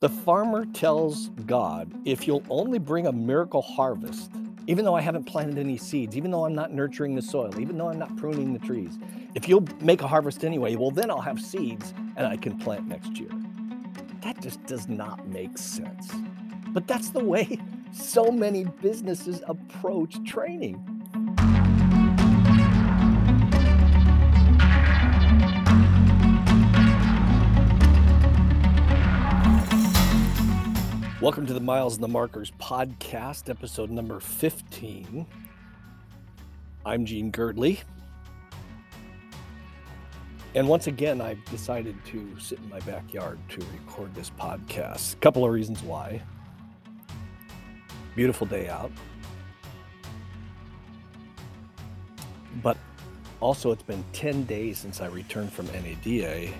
The farmer tells God, if you'll only bring a miracle harvest, even though I haven't planted any seeds, even though I'm not nurturing the soil, even though I'm not pruning the trees, if you'll make a harvest anyway, well, then I'll have seeds and I can plant next year. That just does not make sense. But that's the way so many businesses approach training. Welcome to the Miles and the Markers podcast, episode number 15. I'm Gene Girdley. And once again, I've decided to sit in my backyard to record this podcast. A couple of reasons why. Beautiful day out. But also, it's been 10 days since I returned from NADA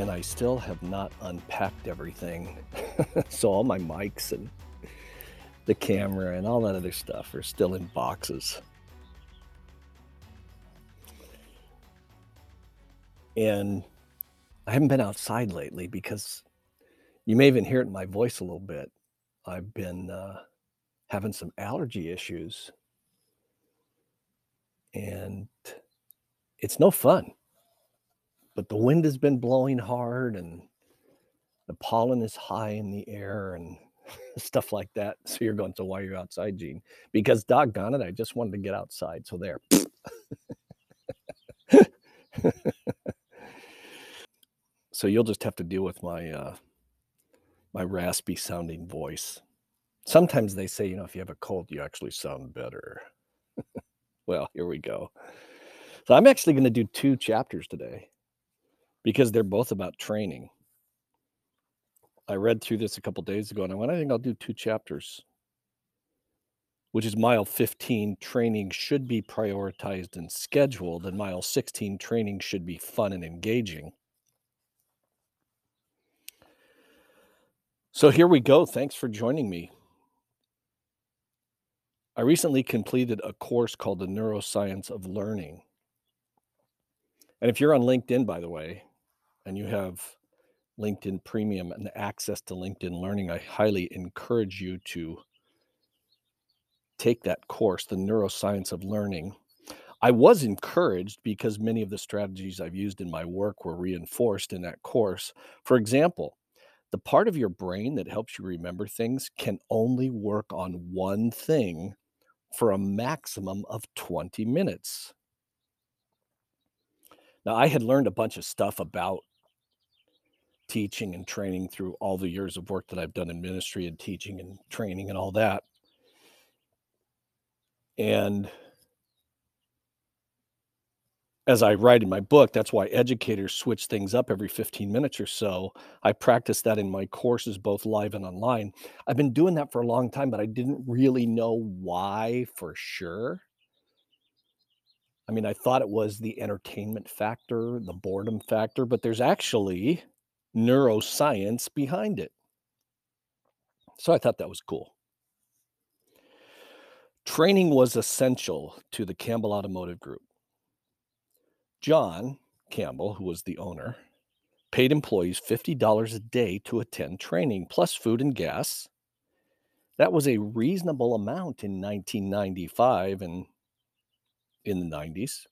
and I still have not unpacked everything. so all my mics and the camera and all that other stuff are still in boxes. And I haven't been outside lately because you may even hear it in my voice a little bit. I've been uh, having some allergy issues, and it's no fun but the wind has been blowing hard and the pollen is high in the air and stuff like that. So you're going, so why are you outside, Gene? Because doggone it, I just wanted to get outside. So there. so you'll just have to deal with my uh, my raspy sounding voice. Sometimes they say, you know, if you have a cold, you actually sound better. well, here we go. So I'm actually going to do two chapters today because they're both about training. I read through this a couple days ago and I went, I think I'll do two chapters, which is mile 15 training should be prioritized and scheduled, and mile 16 training should be fun and engaging. So here we go. Thanks for joining me. I recently completed a course called The Neuroscience of Learning. And if you're on LinkedIn, by the way, and you have LinkedIn Premium and access to LinkedIn Learning, I highly encourage you to take that course, The Neuroscience of Learning. I was encouraged because many of the strategies I've used in my work were reinforced in that course. For example, the part of your brain that helps you remember things can only work on one thing for a maximum of 20 minutes. Now, I had learned a bunch of stuff about teaching and training through all the years of work that I've done in ministry and teaching and training and all that. And as I write in my book, that's why educators switch things up every 15 minutes or so. I practice that in my courses, both live and online. I've been doing that for a long time, but I didn't really know why for sure. I mean, I thought it was the entertainment factor, the boredom factor, but there's actually neuroscience behind it. So I thought that was cool. Training was essential to the Campbell Automotive Group. John Campbell, who was the owner, paid employees $50 a day to attend training, plus food and gas. That was a reasonable amount in 1995 and in the 90s.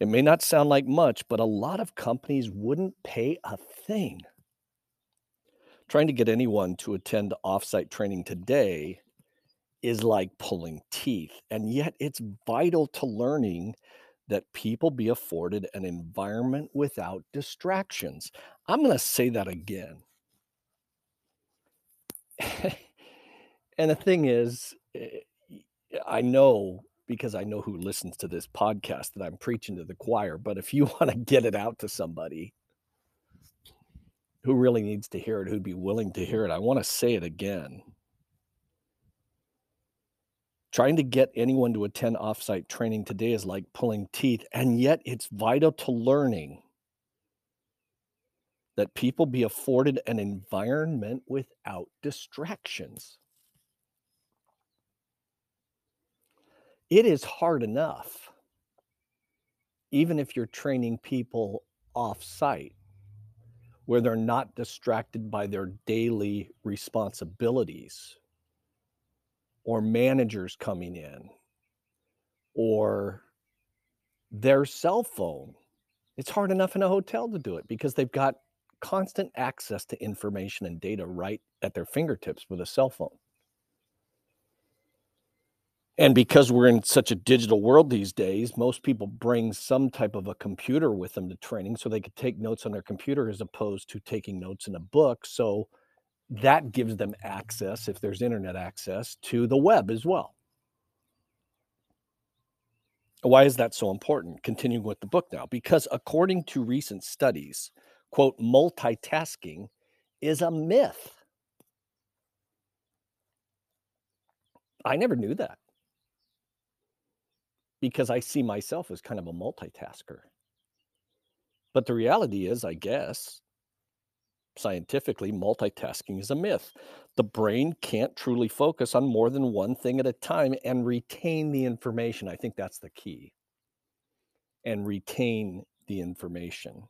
It may not sound like much, but a lot of companies wouldn't pay a thing. Trying to get anyone to attend offsite training today is like pulling teeth, and yet it's vital to learning that people be afforded an environment without distractions. I'm going to say that again. and the thing is, eh, I know because I know who listens to this podcast that I'm preaching to the choir. But if you want to get it out to somebody who really needs to hear it, who'd be willing to hear it, I want to say it again. Trying to get anyone to attend offsite training today is like pulling teeth, and yet it's vital to learning that people be afforded an environment without distractions. It is hard enough, even if you're training people off site, where they're not distracted by their daily responsibilities or managers coming in or their cell phone. It's hard enough in a hotel to do it because they've got constant access to information and data right at their fingertips with a cell phone. And because we're in such a digital world these days, most people bring some type of a computer with them to training so they could take notes on their computer as opposed to taking notes in a book. So that gives them access, if there's internet access, to the web as well. Why is that so important? Continuing with the book now, because according to recent studies, quote, multitasking is a myth. I never knew that because I see myself as kind of a multitasker. But the reality is, I guess, scientifically, multitasking is a myth. The brain can't truly focus on more than one thing at a time and retain the information. I think that's the key. And retain the information.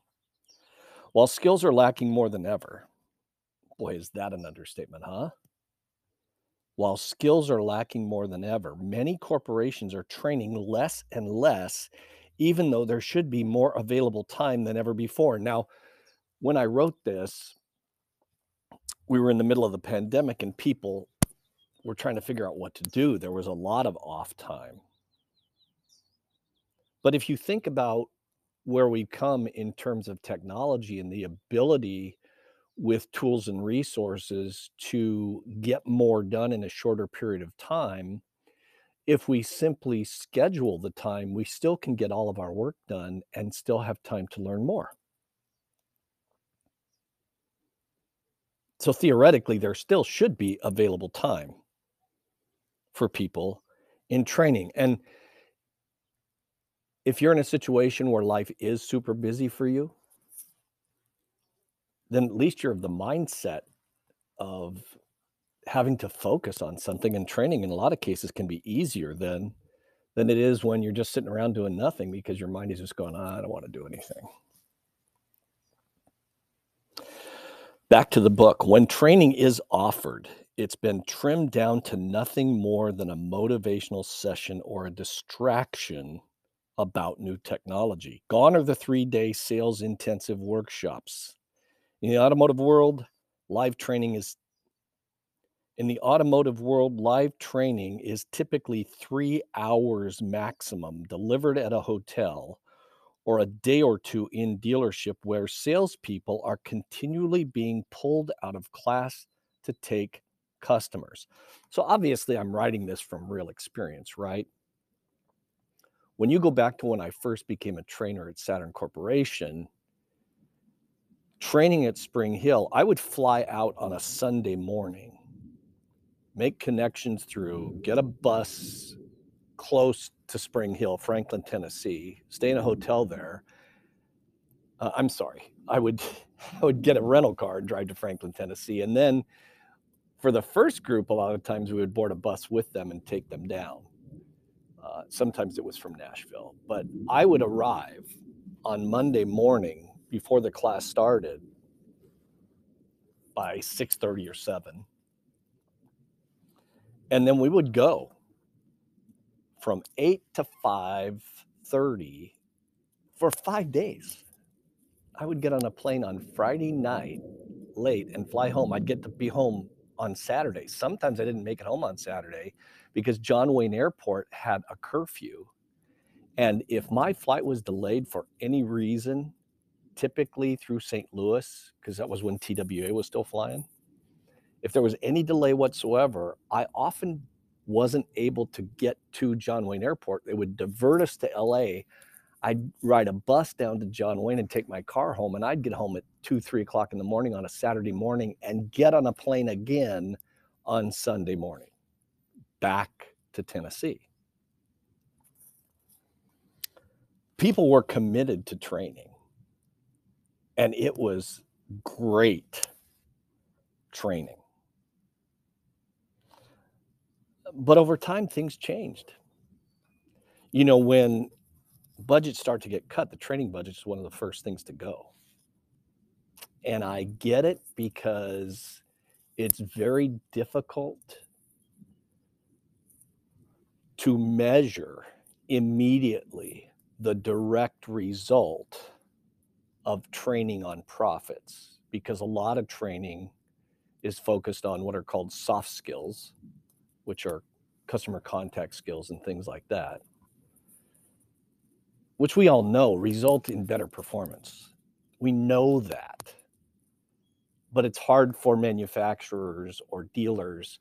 While skills are lacking more than ever, boy, is that an understatement, huh? While skills are lacking more than ever, many corporations are training less and less, even though there should be more available time than ever before. Now, when I wrote this, we were in the middle of the pandemic and people were trying to figure out what to do. There was a lot of off time. But if you think about where we've come in terms of technology and the ability with tools and resources to get more done in a shorter period of time, if we simply schedule the time, we still can get all of our work done and still have time to learn more. So theoretically, there still should be available time for people in training. And if you're in a situation where life is super busy for you, then at least you're of the mindset of having to focus on something and training in a lot of cases can be easier than than it is when you're just sitting around doing nothing because your mind is just going, oh, I don't want to do anything. Back to the book. When training is offered, it's been trimmed down to nothing more than a motivational session or a distraction about new technology. Gone are the three day sales intensive workshops. In the automotive world, live training is in the automotive world, live training is typically three hours maximum delivered at a hotel or a day or two in dealership where salespeople are continually being pulled out of class to take customers. So, obviously, I'm writing this from real experience, right? When you go back to when I first became a trainer at Saturn Corporation, training at Spring Hill, I would fly out on a Sunday morning, make connections through, get a bus close to Spring Hill, Franklin, Tennessee, stay in a hotel there. Uh, I'm sorry, I would I would get a rental car and drive to Franklin, Tennessee, and then for the first group, a lot of times we would board a bus with them and take them down. Uh, sometimes it was from Nashville, but I would arrive on Monday morning before the class started by 6:30 or 7 and then we would go from 8 to 5:30 for 5 days. I would get on a plane on Friday night late and fly home. I'd get to be home on Saturday. Sometimes I didn't make it home on Saturday because John Wayne Airport had a curfew. And if my flight was delayed for any reason, typically through St. Louis, because that was when TWA was still flying, if there was any delay whatsoever, I often wasn't able to get to John Wayne Airport, they would divert us to LA. I'd ride a bus down to John Wayne and take my car home, and I'd get home at two, three o'clock in the morning on a Saturday morning and get on a plane again on Sunday morning back to Tennessee. People were committed to training, and it was great training. but over time things changed you know when budgets start to get cut the training budget is one of the first things to go And I get it because it's very difficult to measure immediately the direct result of training on profits because a lot of training is focused on what are called soft skills, which are customer contact skills and things like that, which we all know result in better performance. We know that. But it's hard for manufacturers or dealers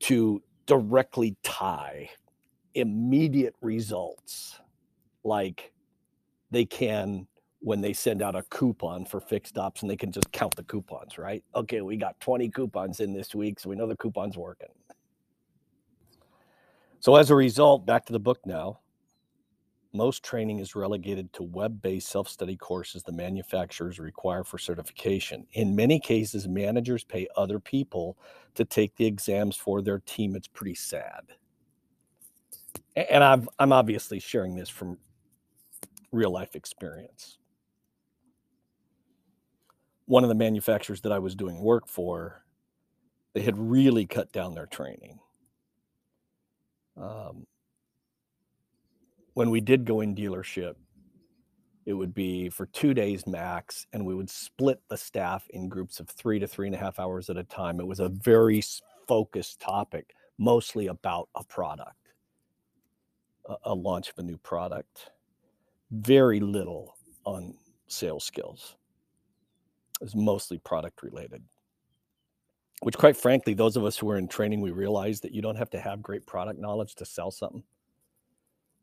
to directly tie immediate results like they can when they send out a coupon for fixed ops and they can just count the coupons, right? Okay, we got 20 coupons in this week, so we know the coupon's working. So as a result, back to the book now. Most training is relegated to web-based self-study courses the manufacturers require for certification. In many cases, managers pay other people to take the exams for their team. It's pretty sad. And I've, I'm obviously sharing this from real life experience one of the manufacturers that I was doing work for, they had really cut down their training. Um, when we did go in dealership, it would be for two days max, and we would split the staff in groups of three to three and a half hours at a time. It was a very focused topic, mostly about a product, a, a launch of a new product. Very little on sales skills is mostly product related. Which, quite frankly, those of us who are in training, we realize that you don't have to have great product knowledge to sell something.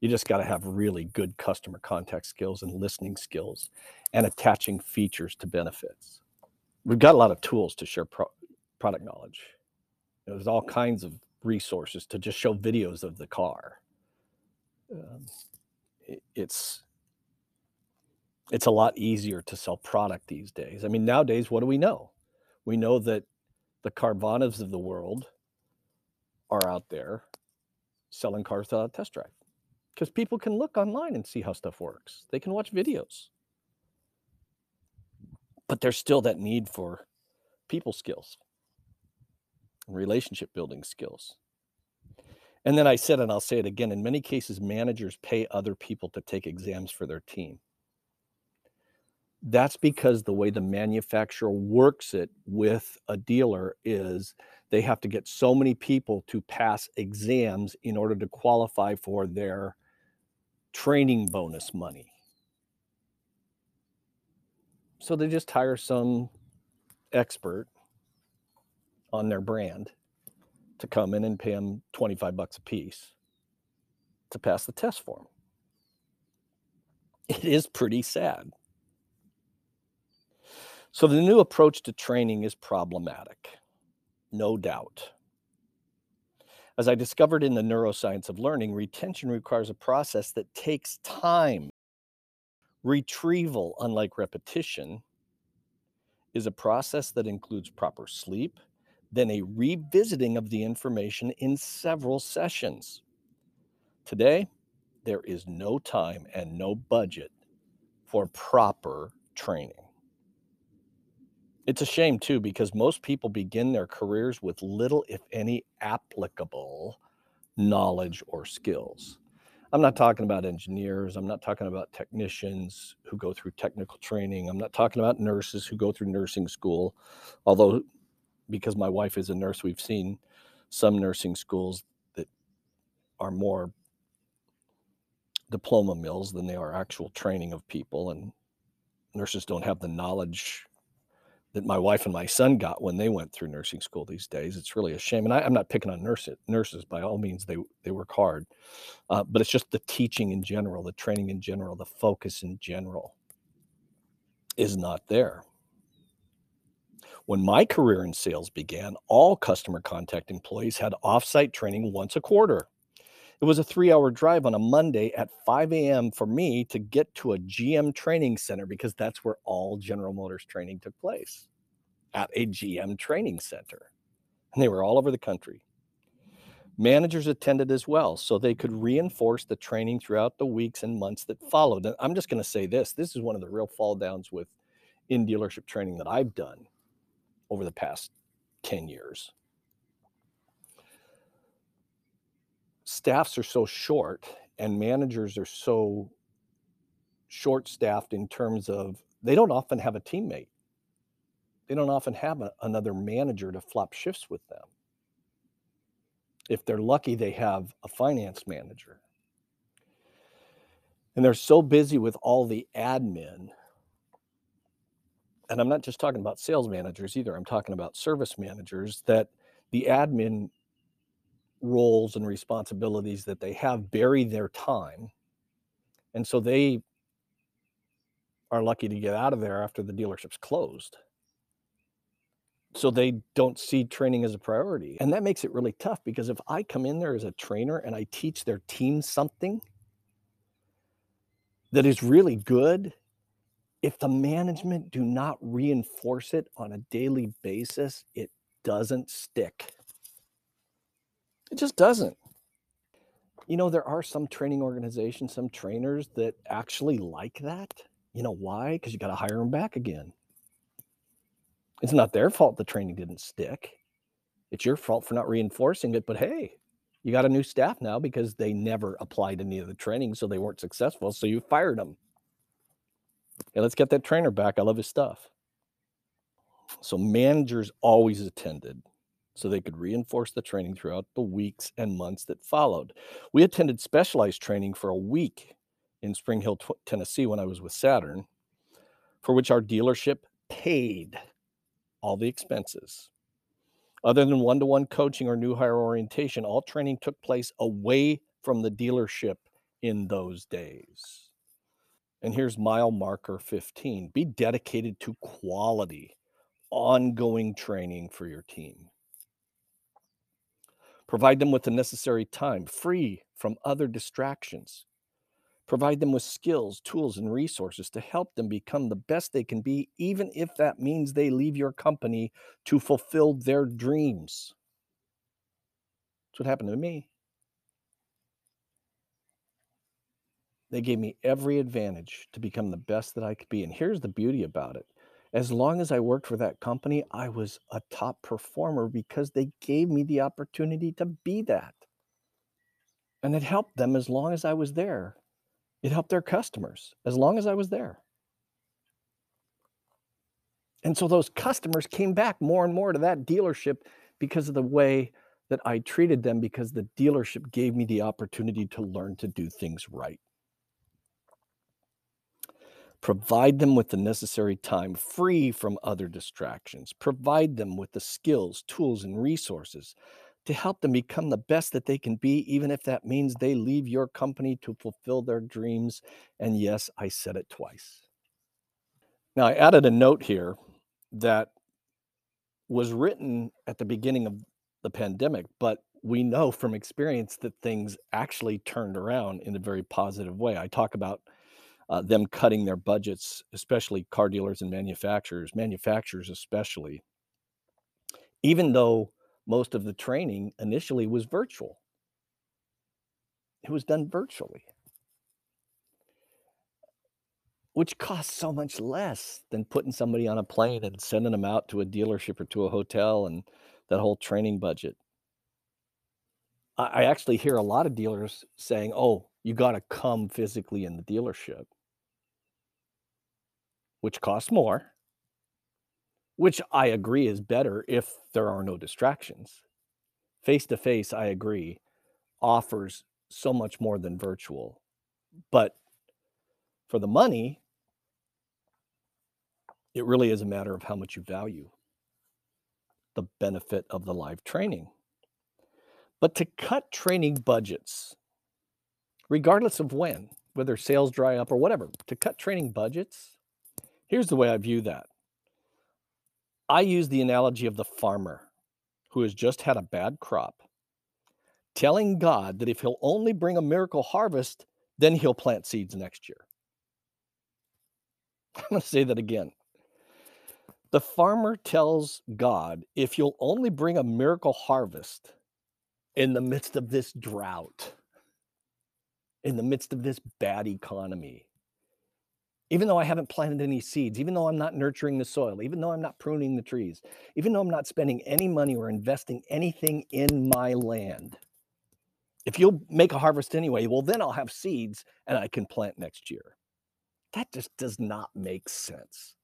You just got to have really good customer contact skills and listening skills and attaching features to benefits. We've got a lot of tools to share pro- product knowledge. There's all kinds of resources to just show videos of the car. Um, it, it's it's a lot easier to sell product these days. I mean, nowadays, what do we know? We know that the Carvanas of the world are out there selling cars without a test drive because people can look online and see how stuff works. They can watch videos. But there's still that need for people skills, relationship building skills. And then I said, and I'll say it again in many cases, managers pay other people to take exams for their team. That's because the way the manufacturer works it with a dealer is they have to get so many people to pass exams in order to qualify for their training bonus money. So they just hire some expert on their brand to come in and pay them 25 bucks a piece to pass the test form. It is pretty sad. So the new approach to training is problematic, no doubt. As I discovered in the neuroscience of learning, retention requires a process that takes time. Retrieval, unlike repetition, is a process that includes proper sleep, then a revisiting of the information in several sessions. Today, there is no time and no budget for proper training. It's a shame too, because most people begin their careers with little, if any, applicable knowledge or skills. I'm not talking about engineers. I'm not talking about technicians who go through technical training. I'm not talking about nurses who go through nursing school. Although, because my wife is a nurse, we've seen some nursing schools that are more diploma mills than they are actual training of people. And nurses don't have the knowledge that my wife and my son got when they went through nursing school these days. It's really a shame. And I, am not picking on nurses. Nurses by all means, they they work hard, uh, but it's just the teaching in general, the training in general, the focus in general is not there. When my career in sales began, all customer contact employees had offsite training once a quarter. It was a three hour drive on a Monday at 5 a.m. for me to get to a GM training center because that's where all General Motors training took place at a GM training center. And they were all over the country. Managers attended as well, so they could reinforce the training throughout the weeks and months that followed. And I'm just going to say this this is one of the real fall downs with in dealership training that I've done over the past 10 years. Staffs are so short and managers are so short staffed in terms of they don't often have a teammate. They don't often have a, another manager to flop shifts with them. If they're lucky, they have a finance manager. And they're so busy with all the admin. And I'm not just talking about sales managers either, I'm talking about service managers that the admin roles and responsibilities that they have bury their time. And so they are lucky to get out of there after the dealership's closed. So they don't see training as a priority. And that makes it really tough because if I come in there as a trainer and I teach their team something that is really good, if the management do not reinforce it on a daily basis, it doesn't stick. It just doesn't. You know, there are some training organizations, some trainers that actually like that. You know why? Because you got to hire them back again. It's not their fault the training didn't stick. It's your fault for not reinforcing it. But hey, you got a new staff now because they never applied any of the training, so they weren't successful. So you fired them. And let's get that trainer back. I love his stuff. So managers always attended so they could reinforce the training throughout the weeks and months that followed. We attended specialized training for a week in Spring Hill, Tennessee, when I was with Saturn, for which our dealership paid all the expenses. Other than one to one coaching or new hire orientation, all training took place away from the dealership in those days. And here's mile marker 15 be dedicated to quality, ongoing training for your team. Provide them with the necessary time, free from other distractions. Provide them with skills, tools, and resources to help them become the best they can be, even if that means they leave your company to fulfill their dreams. That's what happened to me. They gave me every advantage to become the best that I could be. And here's the beauty about it as long as I worked for that company, I was a top performer because they gave me the opportunity to be that. And it helped them as long as I was there. It helped their customers as long as I was there. And so those customers came back more and more to that dealership because of the way that I treated them, because the dealership gave me the opportunity to learn to do things right. Provide them with the necessary time free from other distractions. Provide them with the skills, tools, and resources to help them become the best that they can be, even if that means they leave your company to fulfill their dreams. And yes, I said it twice. Now, I added a note here that was written at the beginning of the pandemic, but we know from experience that things actually turned around in a very positive way. I talk about uh, them cutting their budgets, especially car dealers and manufacturers, manufacturers especially, even though most of the training initially was virtual. It was done virtually, which costs so much less than putting somebody on a plane and sending them out to a dealership or to a hotel and that whole training budget. I actually hear a lot of dealers saying, oh, you got to come physically in the dealership, which costs more which I agree is better if there are no distractions. Face to face, I agree, offers so much more than virtual. But for the money, it really is a matter of how much you value the benefit of the live training. But to cut training budgets, regardless of when, whether sales dry up or whatever, to cut training budgets, here's the way I view that I use the analogy of the farmer who has just had a bad crop, telling God that if he'll only bring a miracle harvest, then he'll plant seeds next year. I'm going to say that again. The farmer tells God, if you'll only bring a miracle harvest in the midst of this drought, in the midst of this bad economy, even though I haven't planted any seeds, even though I'm not nurturing the soil, even though I'm not pruning the trees, even though I'm not spending any money or investing anything in my land. If you'll make a harvest anyway, well, then I'll have seeds and I can plant next year. That just does not make sense.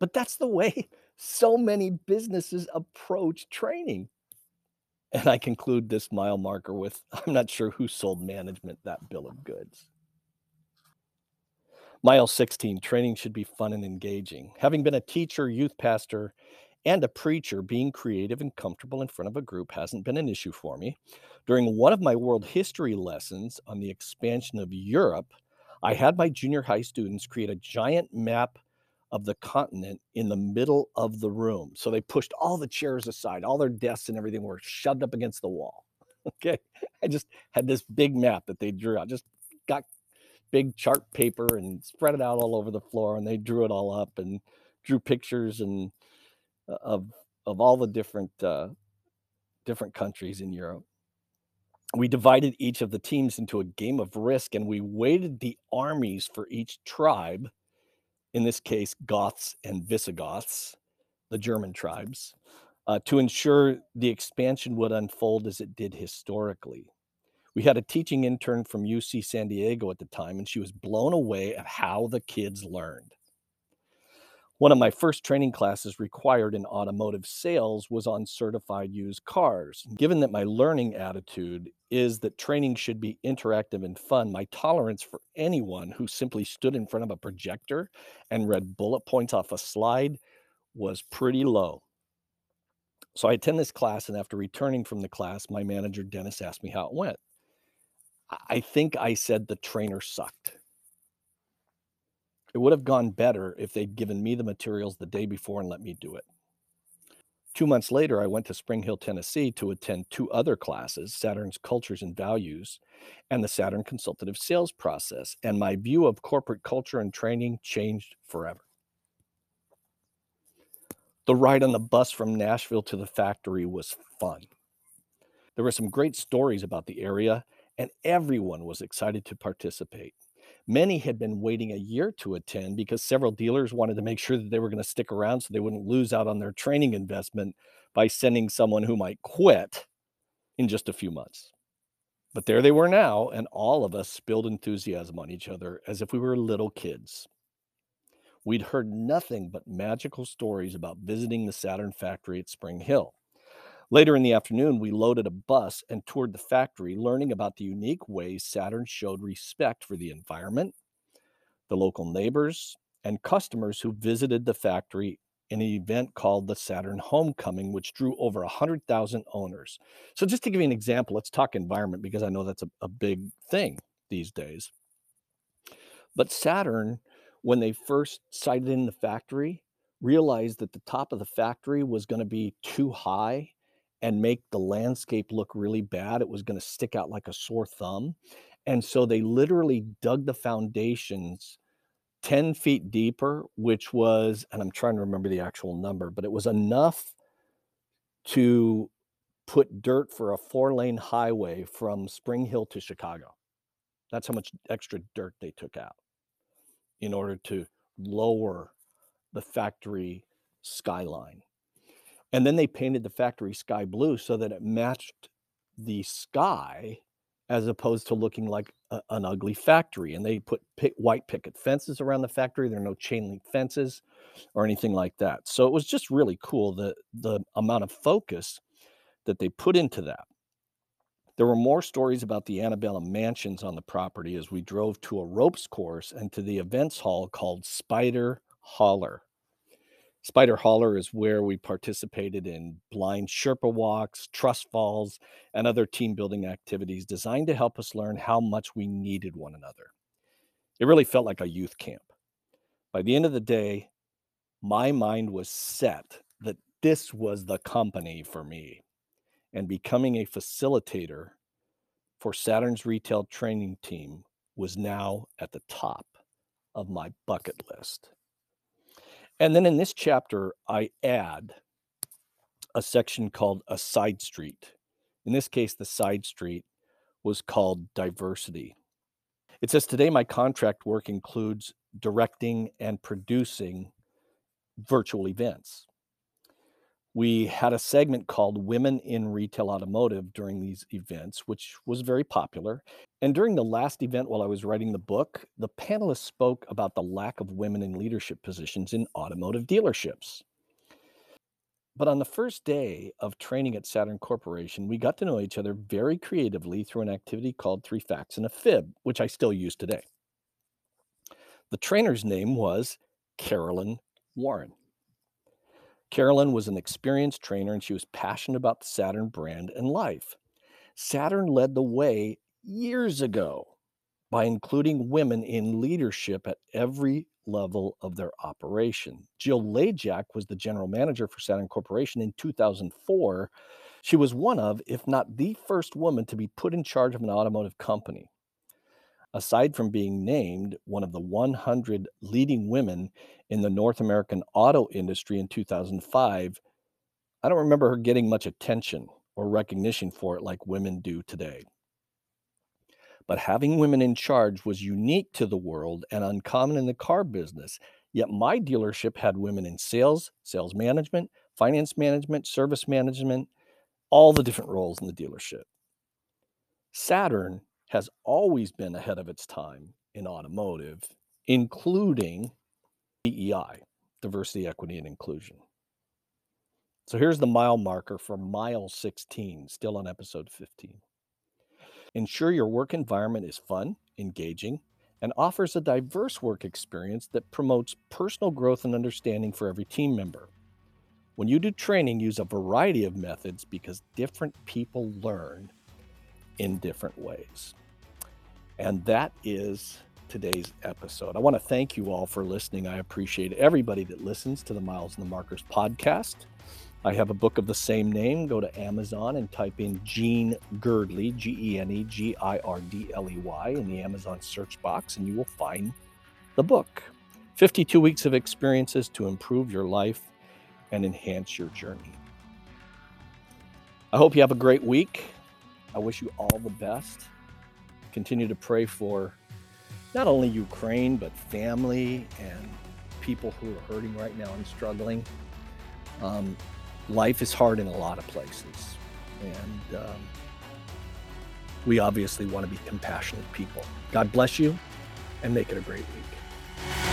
But that's the way so many businesses approach training. And I conclude this mile marker with I'm not sure who sold management that bill of goods. Mile 16 training should be fun and engaging. Having been a teacher, youth pastor, and a preacher, being creative and comfortable in front of a group hasn't been an issue for me. During one of my world history lessons on the expansion of Europe, I had my junior high students create a giant map of the continent in the middle of the room. So they pushed all the chairs aside, all their desks and everything were shoved up against the wall. Okay. I just had this big map that they drew out, just got big chart paper and spread it out all over the floor and they drew it all up and drew pictures and uh, of of all the different uh, different countries in Europe. We divided each of the teams into a game of risk and we weighted the armies for each tribe in this case, Goths and Visigoths, the German tribes, uh, to ensure the expansion would unfold as it did historically. We had a teaching intern from UC San Diego at the time, and she was blown away at how the kids learned. One of my first training classes required in automotive sales was on certified used cars. Given that my learning attitude is that training should be interactive and fun, my tolerance for anyone who simply stood in front of a projector and read bullet points off a slide was pretty low. So I attend this class, and after returning from the class, my manager, Dennis, asked me how it went. I think I said the trainer sucked. It would have gone better if they'd given me the materials the day before and let me do it. Two months later, I went to Spring Hill, Tennessee to attend two other classes Saturn's Cultures and Values and the Saturn Consultative Sales Process, and my view of corporate culture and training changed forever. The ride on the bus from Nashville to the factory was fun. There were some great stories about the area, and everyone was excited to participate. Many had been waiting a year to attend because several dealers wanted to make sure that they were going to stick around so they wouldn't lose out on their training investment by sending someone who might quit in just a few months. But there they were now, and all of us spilled enthusiasm on each other as if we were little kids. We'd heard nothing but magical stories about visiting the Saturn factory at Spring Hill. Later in the afternoon, we loaded a bus and toured the factory, learning about the unique ways Saturn showed respect for the environment, the local neighbors, and customers who visited the factory in an event called the Saturn Homecoming, which drew over 100,000 owners. So, just to give you an example, let's talk environment because I know that's a, a big thing these days. But Saturn, when they first sited in the factory, realized that the top of the factory was going to be too high and make the landscape look really bad. It was going to stick out like a sore thumb. And so they literally dug the foundations 10 feet deeper, which was, and I'm trying to remember the actual number, but it was enough to put dirt for a four lane highway from Spring Hill to Chicago. That's how much extra dirt they took out in order to lower the factory skyline. And then they painted the factory sky blue so that it matched the sky as opposed to looking like a, an ugly factory. And they put white picket fences around the factory. There are no chain link fences or anything like that. So it was just really cool the the amount of focus that they put into that. There were more stories about the antebellum mansions on the property as we drove to a ropes course and to the events hall called Spider Holler. Spider Holler is where we participated in blind Sherpa walks, trust falls, and other team building activities designed to help us learn how much we needed one another. It really felt like a youth camp. By the end of the day, my mind was set that this was the company for me. And becoming a facilitator for Saturn's retail training team was now at the top of my bucket list. And then in this chapter, I add a section called a side street. In this case, the side street was called diversity. It says, Today my contract work includes directing and producing virtual events. We had a segment called Women in Retail Automotive during these events, which was very popular. And during the last event, while I was writing the book, the panelists spoke about the lack of women in leadership positions in automotive dealerships. But on the first day of training at Saturn Corporation, we got to know each other very creatively through an activity called Three Facts and a Fib, which I still use today. The trainer's name was Carolyn Warren. Carolyn was an experienced trainer and she was passionate about the Saturn brand and life. Saturn led the way years ago by including women in leadership at every level of their operation. Jill Lajdziak was the general manager for Saturn Corporation in 2004. She was one of, if not the first woman to be put in charge of an automotive company. Aside from being named one of the 100 leading women in the North American auto industry in 2005, I don't remember her getting much attention or recognition for it like women do today. But having women in charge was unique to the world and uncommon in the car business. Yet my dealership had women in sales, sales management, finance management, service management, all the different roles in the dealership. Saturn has always been ahead of its time in automotive, including DEI, diversity, equity, and inclusion. So here's the mile marker for mile 16, still on episode 15. Ensure your work environment is fun, engaging, and offers a diverse work experience that promotes personal growth and understanding for every team member. When you do training, use a variety of methods because different people learn in different ways. And that is today's episode. I want to thank you all for listening. I appreciate everybody that listens to the Miles and the Markers podcast. I have a book of the same name. Go to Amazon and type in Gene Girdley, G E N E G I R D L E Y, in the Amazon search box, and you will find the book 52 Weeks of Experiences to Improve Your Life and Enhance Your Journey. I hope you have a great week. I wish you all the best. Continue to pray for not only Ukraine, but family and people who are hurting right now and struggling. Um, life is hard in a lot of places. And um, we obviously want to be compassionate people. God bless you and make it a great week.